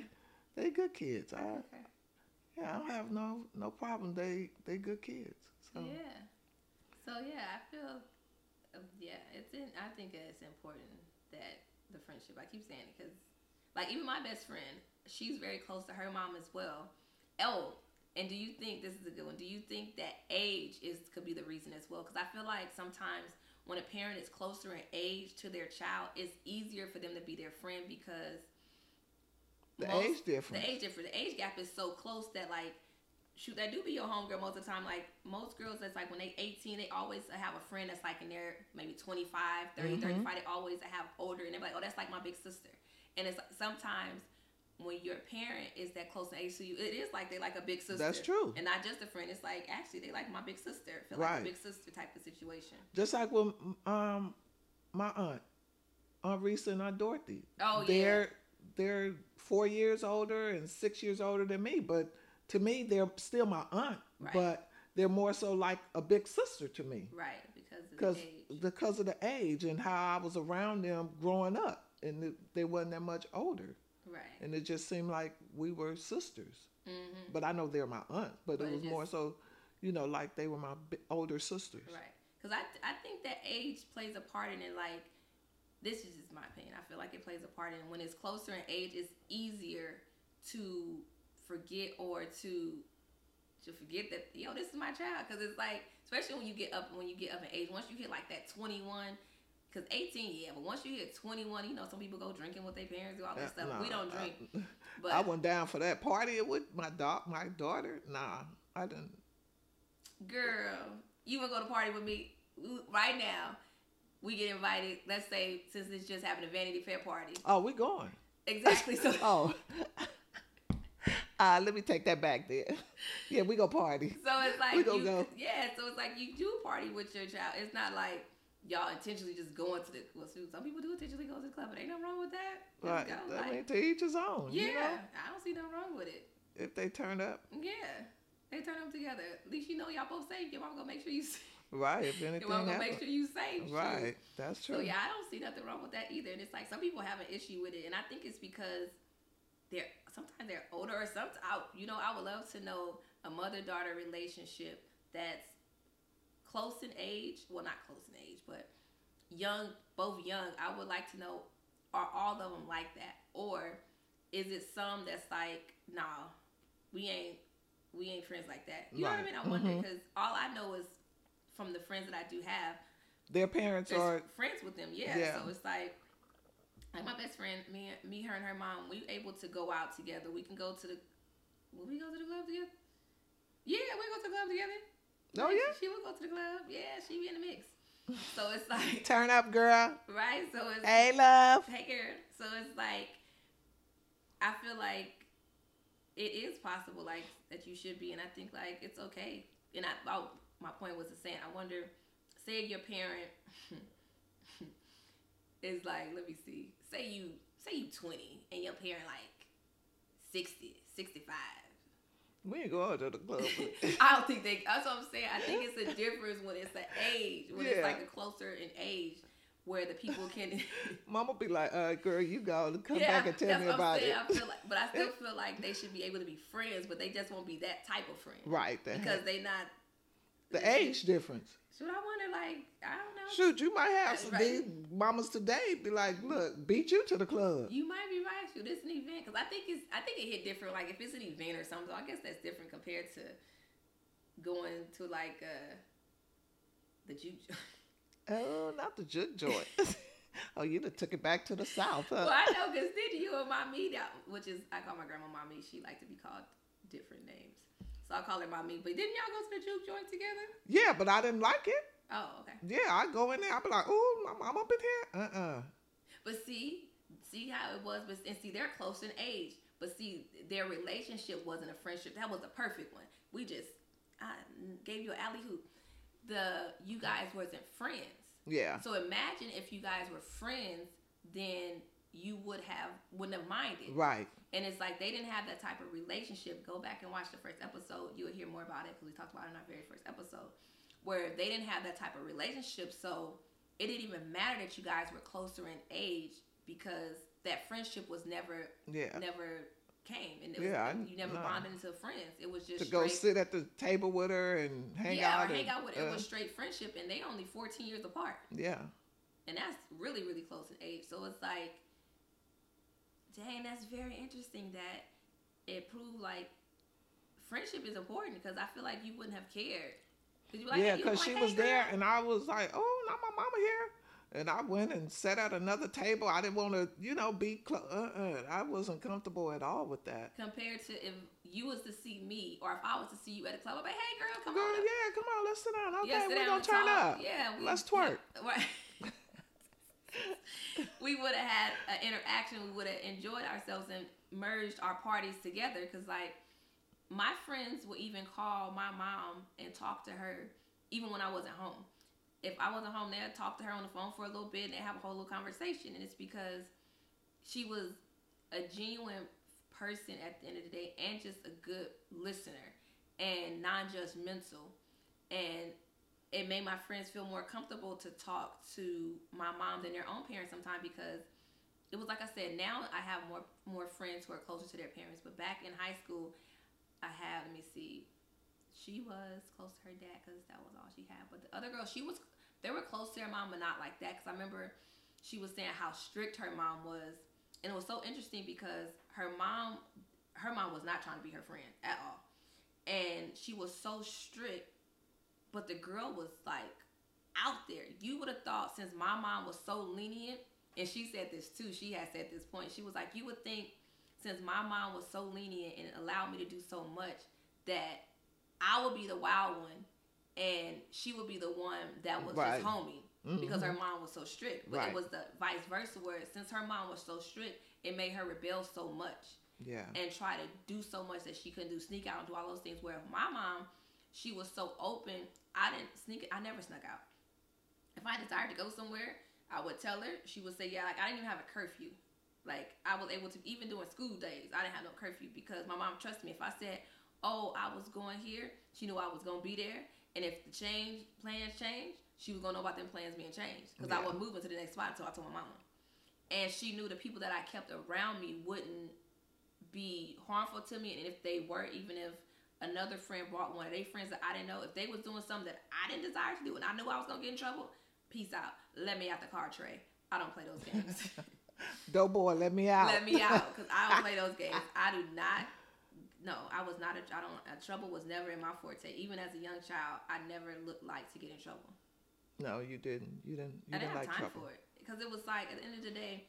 they good kids. I. Okay. yeah, I don't have no no problem. They they good kids. So Yeah. So yeah, I feel. uh, Yeah, it's in. I think it's important that the friendship. I keep saying it because, like, even my best friend, she's very close to her mom as well. Oh, and do you think this is a good one? Do you think that age is could be the reason as well? Because I feel like sometimes when a parent is closer in age to their child, it's easier for them to be their friend because the most- age difference. the age difference. The age gap is so close that like shoot that do be your homegirl most of the time. Like most girls that's like when they 18, they always have a friend that's like in their maybe 25, 30, Mhm. 35. They always have older and they're like, oh, that's like my big sister. And it's sometimes when your parent is that close in age to you, it is like they like a big sister. That's true. And not just a friend. It's like actually they like my big sister. Feel like a big sister type of situation. Just like with um my aunt, Aunt Risa and Aunt Dorothy. Oh, yeah. they're they're four years older and six years older than me, but to me they're still my aunt. Right. But they're more so like a big sister to me Right. Because of age. because of the age and how I was around them growing up, and they wasn't that much older, Right. and it just seemed like we were sisters. Mm-hmm. But I know they're my aunt, but, But it it was more so, you know, like they were my older sisters. Right. Because I, I think that age plays a part in it. Like, this is just my opinion. I feel like it plays a part in it. When it's closer in age, it's easier to forget or to to forget that yo, this is my child. Because it's like, especially when you get up when you get up in age. Once you hit like that twenty one, Cause 18, yeah, but once you hit 21, you know, some people go drinking with their parents, do all that Uh, stuff. we don't drink, I, but I went down for that party with my dog, my daughter. Nah, I didn't. girl, you would go to party with me right now. We get invited. Let's say since it's just having a Vanity Fair party, Oh, we going. exactly. So Oh. Uh, let me take that back there. Yeah, we go party. So it's like We gonna you, go. yeah. So it's like you do party with your child. It's not like y'all intentionally just going to the. Well, some people do intentionally go to the club, but ain't nothing wrong with that. Right. Go, I like, to each his own. yeah, You know, I don't see nothing wrong with it. if they turn up, Yeah, they turn up together. At least you know y'all both safe. Your mama gonna make sure you. safe. right? If anything, Your mama gonna make sure you safe. right? That's true. So yeah, I don't see nothing wrong with that either. And it's like some people have an issue with it, and I think it's because they're sometimes they're older or sometimes I, you know I would love to know a mother daughter relationship that's close in age. Well, not close in age, but young, both young. I would like to know are all of them like that, or is it some that's like nah, we ain't we ain't friends like that. You know what I mean? I wonder mm-hmm. because all I know is from the friends that I do have Their parents are. friends with them. Yeah. Yeah. So it's like, like my best friend, me, me, her, and her mom. We able to go out together. We can go to the. Will we go to the club together? Yeah, we go to the club together. Oh yeah. She would go to the club. Yeah, she be in the mix. So it's like Turn up, girl. right. So it's Hey, love. hey girl. So it's like I feel like it is possible, like that you should be, and I think like it's okay. And I, oh, my point was to saying, I wonder, say your parent is like, let me see, say you say you twenty and your parent like 60, 65. We ain't going to the club. I don't think they. That's what I'm saying. I think it's a difference when it's an age, when it's like a closer in age, where the people can. Mama be like, uh, girl, you go come Yeah, back and tell me about it. I feel like, but I still feel like they should be able to be friends, but they just won't be that type of friend Right. Because they not. the age difference. Should I wonder? Like I don't know. Shoot, you might have some Right. these mamas today be like, look, beat you to the club. You might be right. Shoot, it's an event because I think it's. I think it hit different. Like if it's an event or something, I guess that's different compared to going to like uh the juke. Oh, not the juke joint. oh, you done took it back to the south, huh? well, I know because did you and mommy, that, which is I call my grandma mommy. She like to be called different names, so I call her mommy. But didn't y'all go to the juke joint together? Yeah, but I didn't like it. Oh, okay. Yeah, I go in there, I be like, oh, my mom up in here? Uh-uh. But see, see how it was, but and see they're close in age. But see, their relationship wasn't a friendship. That was a perfect one. We just I gave you an alley-oop. The you guys wasn't friends. Yeah. So imagine if you guys were friends, then you would have wouldn't have minded. Right. And it's like they didn't have that type of relationship. Go back and watch the first episode. You'll hear more about it because we talked about it in our very first episode, where they didn't have that type of relationship. So it didn't even matter that you guys were closer in age because that friendship was never, Yeah. never came, and it was, Yeah, I- you never no. bonded into friends. It was just To go sit at the table with her and hang yeah, out. or hang out with. It uh, was straight friendship, and they only fourteen years apart yeah. and that's really really close in age so it's like dang that's very interesting that it proved like friendship is important because i feel like you wouldn't have cared 'Cause you like, yeah, because like, she "Hey, was there girl." and I was like, oh, not my mama here. And I went and sat at another table. I didn't want to, you know, be close. Uh-uh. I wasn't comfortable at all with that. compared to if you was to see me or if i was to see you at a club i'd be like hey girl come Girl, on up. yeah, come on, let's sit down. Okay, Yeah, sit we're going to turn talk. up. yeah we, Let's twerk. right we would have had an interaction we would have enjoyed ourselves and merged our parties together because like my friends would even call my mom and talk to her even when i wasn't home. If i wasn't home they'd talk to her on the phone for a little bit and they have a whole little conversation and it's because she was a genuine person at the end of the day and just a good listener and non-judgmental. And it made my friends feel more comfortable to talk to my mom than their own parents sometimes because it was like I said, now I have more more friends who are closer to their parents. But back in high school, I had let me see, she was close to her dad because that was all she had. But the other girl, she was they were close to her mom, but not like that. Because I remember she was saying how strict her mom was, and it was so interesting because her mom, her mom was not trying to be her friend at all, and she was so strict but the girl was like out there. You would have thought since my mom was so lenient, and she said this too. She has said this point. She was like, you would think since my mom was so lenient and allowed me to do so much that I would be the wild one and she would be the one that was Right. just homie Mhm. because her mom was so strict. But Right. it was the vice versa where since her mom was so strict, it made her rebel so much Yeah. and try to do so much that she couldn't do, sneak out and do all those things. Where my mom, she was so open. I didn't sneak. It I never snuck out. If I desired to go somewhere, I would tell her. She would say, "Yeah." Like I didn't even have a curfew. Like I was able to even during school days, I didn't have no curfew because my mom trusted me. If I said, "Oh, I was going here," she knew I was gonna be there. And if the change plans changed, she was gonna know about them plans being changed because I Yeah. wasn't moving to the next spot until I told my mama. And she knew the people that I kept around me wouldn't be harmful to me and if they were even if another friend brought one of their friends that I didn't know if they was doing something that I didn't desire to do and I knew I was gonna get in trouble peace out let me out the car tray I don't play those games Dope boy, let me out. let me out because I don't play those games I do not no I was not a, I don't uh, trouble was never in my forte even as a young child I never looked like to get in trouble no, you didn't. You didn't. You I didn't didn't have like time trouble. for it because it was like at the end of the day,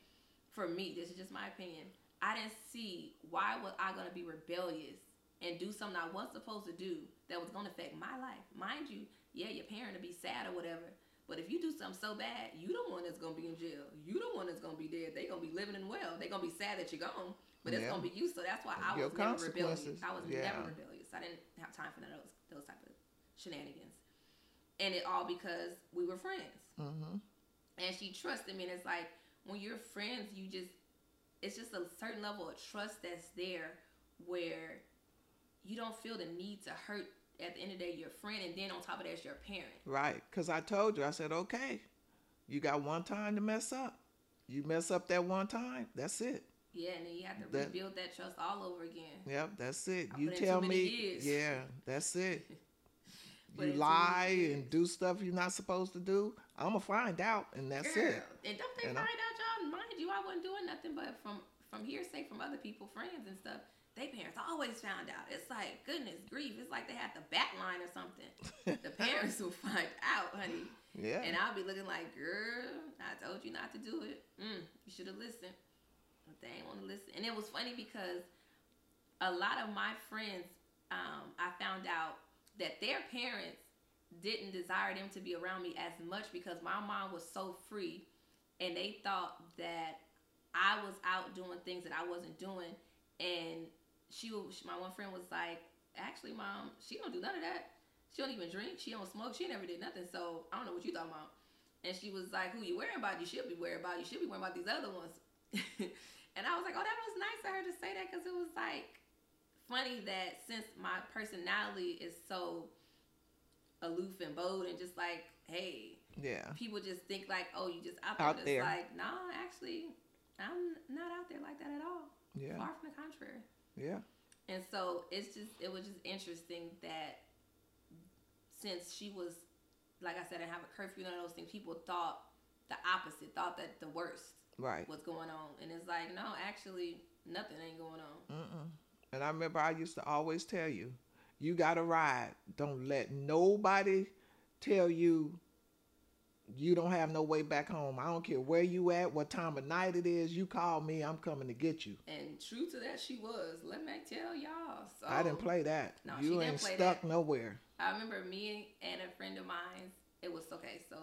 for me, this is just my opinion. I didn't see why was I gonna be rebellious and do something I wasn't supposed to do that was gonna affect my life. Mind you, yeah, your parent will be sad or whatever. But if you do something so bad, you the one that's gonna be in jail. You the one that's gonna be dead. They're gonna be living and well. They're gonna be sad that you're gone, but it's Yeah. gonna be you. So that's why I Your was never rebellious. I was yeah. never rebellious. I didn't have time for none of those those type of shenanigans. And it all because we were friends Mm-hmm. and she trusted me and it's like when you're friends you just it's just a certain level of trust that's there where you don't feel the need to hurt at the end of the day your friend and then on top of that your parent Right. Because I told you, I said, okay, you got one time to mess up. You mess up that one time, that's it. yeah and then you have to That- rebuild that trust all over again Yep, that's it. I you put in too tell me, years. yeah, that's it. You in too many lie and do stuff you're not supposed to do. I'm gonna find out, and that's Girl, it. and don't they know? find out y'all mind you I wasn't doing nothing but from from hearsay from other people friends and stuff they parents always found out it's like goodness grief it's like they had the back line or something the parents will find out honey Yeah. And I'll be looking like, girl, I told you not to do it. Mm, you should have listened. But they ain't want to listen. And it was funny because a lot of my friends, um, I found out that their parents didn't desire them to be around me as much because my mom was so free and they thought that I was out doing things that I wasn't doing. And she, was- my one friend was like, actually, mom, she don't do none of that. She don't even drink. She don't smoke. She never did nothing. So I don't know what you talking about. And she was like, "Who you worrying about? You should be worried about. You should be worrying about these other ones." and I was like, "Oh, that was nice of her to say that because it was like funny that since my personality is so aloof and bold and just like, hey, yeah. people just think like, oh, you just out there. Out there. Like, no, actually, I'm not out there like that at all. Yeah. Far from the contrary. Yeah. And so it's just it was just interesting that since she was like I said, I have a curfew and all those things, people thought the opposite, thought that the worst Right. was going on. And it's like, no, actually nothing ain't going on. Mm-mm. And I remember I used to always tell you, you got to ride. Don't let nobody tell you you don't have no way back home. I don't care where you at, what time of night it is. You call me, I'm coming to get you. And true to that she was. Let me tell y'all. So I didn't play that. No, she you didn't ain't play stuck that. nowhere. I remember me and a friend of mine. It was okay. So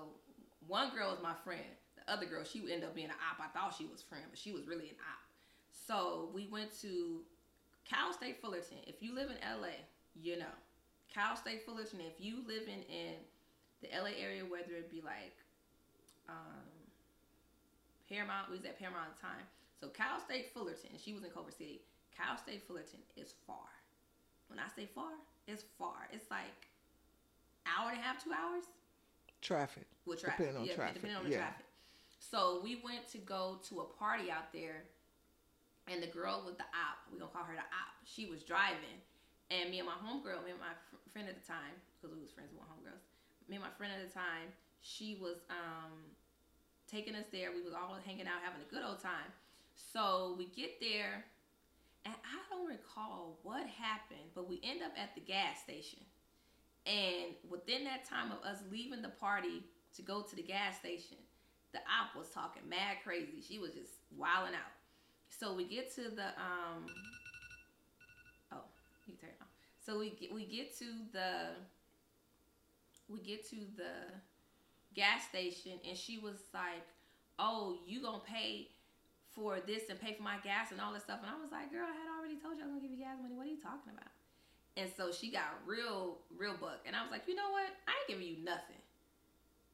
one girl was my friend. The other girl, she would end up being an op. I thought she was friend, but she was really an op. So we went to Cal State Fullerton. If you live in LA, you know Cal State Fullerton. If you live in in the LA area, whether it be like um, Paramount, we was at Paramount at the time. So Cal State Fullerton, she was in Culver City. Cal State Fullerton is far. When I say far, it's far. It's like hour and a half, two hours Traffic. with traffic. Depending on yeah, traffic, depending on the yeah. traffic. So we went to go to a party out there, and the girl with the op, we gonna call her the op. She was driving, and me and my homegirl, me and my fr- friend at the time, because we was friends with my homegirls. Me and my friend at the time, she was um taking us there. We was all hanging out, having a good old time. So we get there, and I don't recall what happened, but we end up at the gas station. And within that time of us leaving the party to go to the gas station. The op was talking mad crazy. She was just wilding out. So we get to the um. Oh, you turn off. So we get we get to the we get to the gas station and she was like, "Oh, you gonna pay for this and pay for my gas and all this stuff?" And I was like, "Girl, I had already told you I was gonna give you gas money. What are you talking about?" And so she got real, real buck. And I was like, "You know what? I ain't giving you nothing."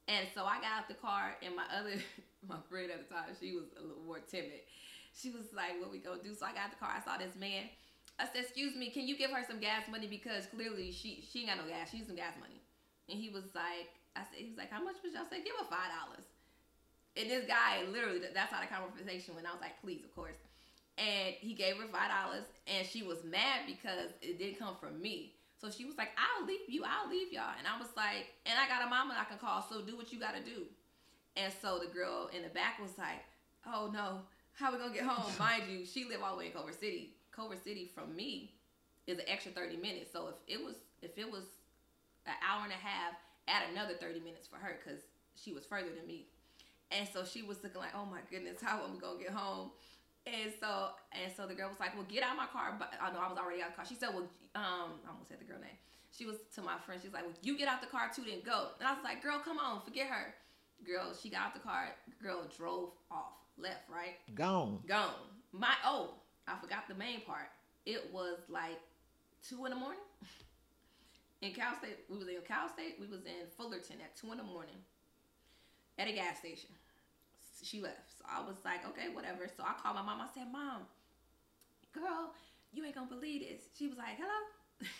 And so I got out the car, and my other, my friend at the time, she was a little more timid. She was like, "What we gonna do?" So I got out the car. I saw this man. I said, "Excuse me, can you give her some gas money because clearly she she ain't got no gas. She needs some gas money." And he was like, "I said, he was like, how much was y'all say? Give her five dollars." And this guy, literally, that's how the conversation went. I was like, "Please, of course." And he gave her five dollars, and she was mad because it didn't come from me. So she was like, I'll leave you, I'll leave y'all. And I was like, and I got a mama I can call, so do what you gotta do. And so the girl in the back was like, oh no, how we gonna get home? Mind you, she lived all the way in Culver City. Culver City from me is an extra 30 minutes. So if it was if it was an hour and a half, add another 30 minutes for her because she was further than me. And so she was looking like, oh my goodness, how am I gonna get home? And so and so the girl was like, "Well, get out of my car." But I know I was already out of the car. She said, "Well, um, I almost said the girl name." She was to my friend. She's like, well, "You get out the car too, then go." And I was like, "Girl, come on, forget her." Girl, she got out the car. Girl drove off, left, right, Gone. gone. My oh, I forgot the main part. It was like two in the morning. In Cal State, we was in Cal State. We was in Fullerton at two in the morning at a gas station she left. So I was like, okay, whatever. So I called my mom. I said, Mom, girl, you ain't gonna believe this. She was like, hello.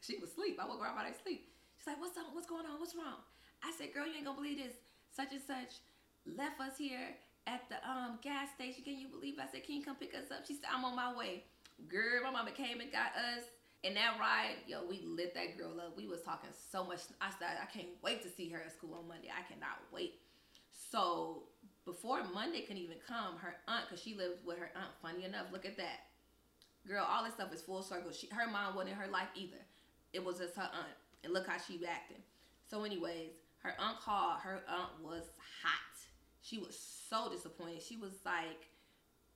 she was asleep. I woke her up out of sleep. She's like, what's up? What's going on? What's wrong? I said, girl, you ain't gonna believe this. Such and such left us here at the um gas station. Can you believe? It? I said, can you come pick us up? She said, I'm on my way. Girl, my mama came and got us. And that ride, yo, we lit that girl up. We was talking so much. I said, I can't wait to see her at school on Monday. I cannot wait. So before Monday can even come, her aunt, because she lives with her aunt, funny enough, look at that. Girl, all this stuff is full circle. She, her mom wasn't in her life either. It was just her aunt. And look how she acting. So, anyways, her aunt called. Her aunt was hot. She was so disappointed. She was like,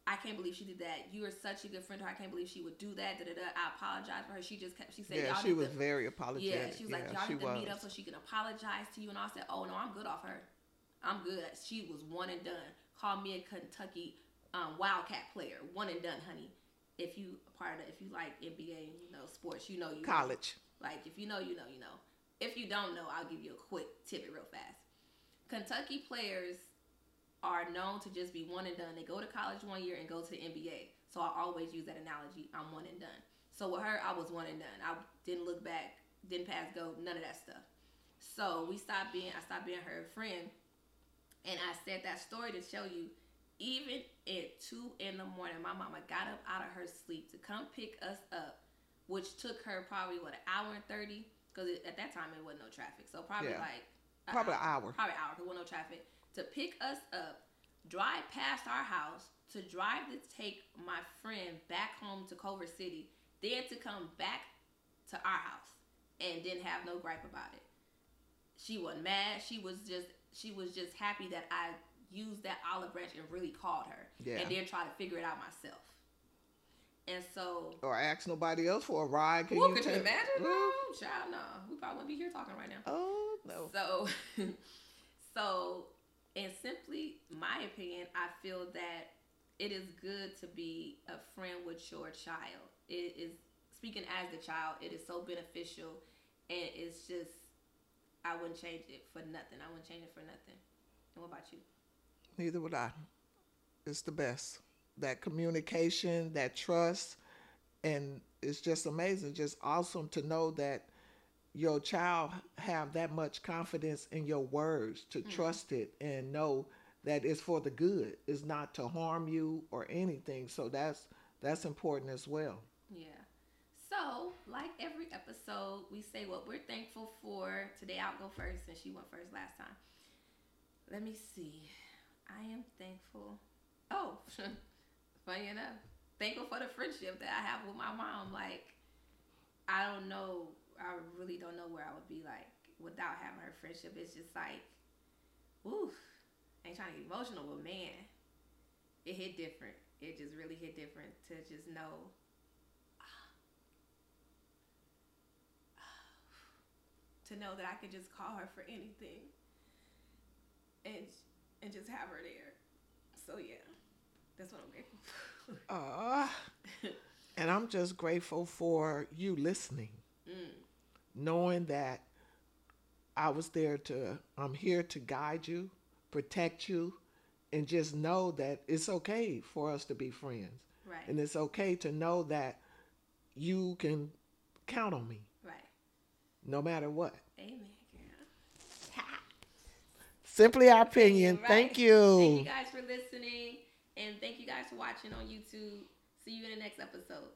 I can't believe she did that. You are such a good friend to her. I can't believe she would do that. Da, da, da. I apologize for her. She just kept, she said, Yeah, she was to- very apologetic. yeah, she was like, y'all need to meet up so she can apologize to you. And I said, oh no, I'm good off her. I'm good. She was one and done. Call me a Kentucky um, Wildcat player. One and done, honey. If you part of, if you like NBA, you know sports, you know you know. College. Like if you know, you know, you know. If you don't know, I'll give you a quick tidbit real fast. Kentucky players are known to just be one and done. They go to college one year and go to the NBA. So I always use that analogy. I'm one and done. So with her, I was one and done. I didn't look back, didn't pass go, none of that stuff. So we stopped being, I stopped being her friend. And I said that story to show you, even at two in the morning, my mama got up out of her sleep to come pick us up, which took her probably what an hour and thirty, because at that time it wasn't no traffic. So probably Yeah. like a Probably an hour. probably an hour because no traffic to pick us up, drive past our house, to drive to take my friend back home to Culver City, then to come back to our house and didn't have no gripe about it. She wasn't mad. She was just she was just happy that I used that olive branch and really called her, Yeah. and then try to figure it out myself. And so, Or ask nobody else for a ride. Can Ooh, you could you tell- imagine? Ooh. No, child, no. We probably wouldn't be here talking right now. Oh no. So, so, in simply my opinion, I feel that it is good to be a friend with your child. It is speaking as the child. It is so beneficial, and it's just I wouldn't change it for nothing. I wouldn't change it for nothing. And what about you? Neither would I. It's the best. That communication, that trust, and it's just amazing, just awesome to know that your child have that much confidence in your words to mm-hmm. trust it and know that it's for the good. It's not to harm you or anything. So that's that's important as well. Yeah. So, like every episode, we say what we're thankful for. Today, I'll go first since she went first last time. Let me see. I am thankful. Oh, funny enough, thankful for the friendship that I have with my mom. Like, I don't know. I really don't know where I would be like without having her friendship. It's just like oof, ain't trying to get emotional, but man, it hit different. It just really hit different to just know. To know that I could just call her for anything, and and just have her there. So yeah, that's what I'm grateful for. Uh, and I'm just grateful for you listening, Mm. Knowing that I was there to, I'm here to guide you, protect you, and just know that it's okay for us to be friends. Right. And it's okay to know that you can count on me right. no matter what. Amen, girl. Simply our opinion. Right. Thank you. Thank you guys for listening, and thank you guys for watching on YouTube. See you in the next episode.